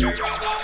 Brother.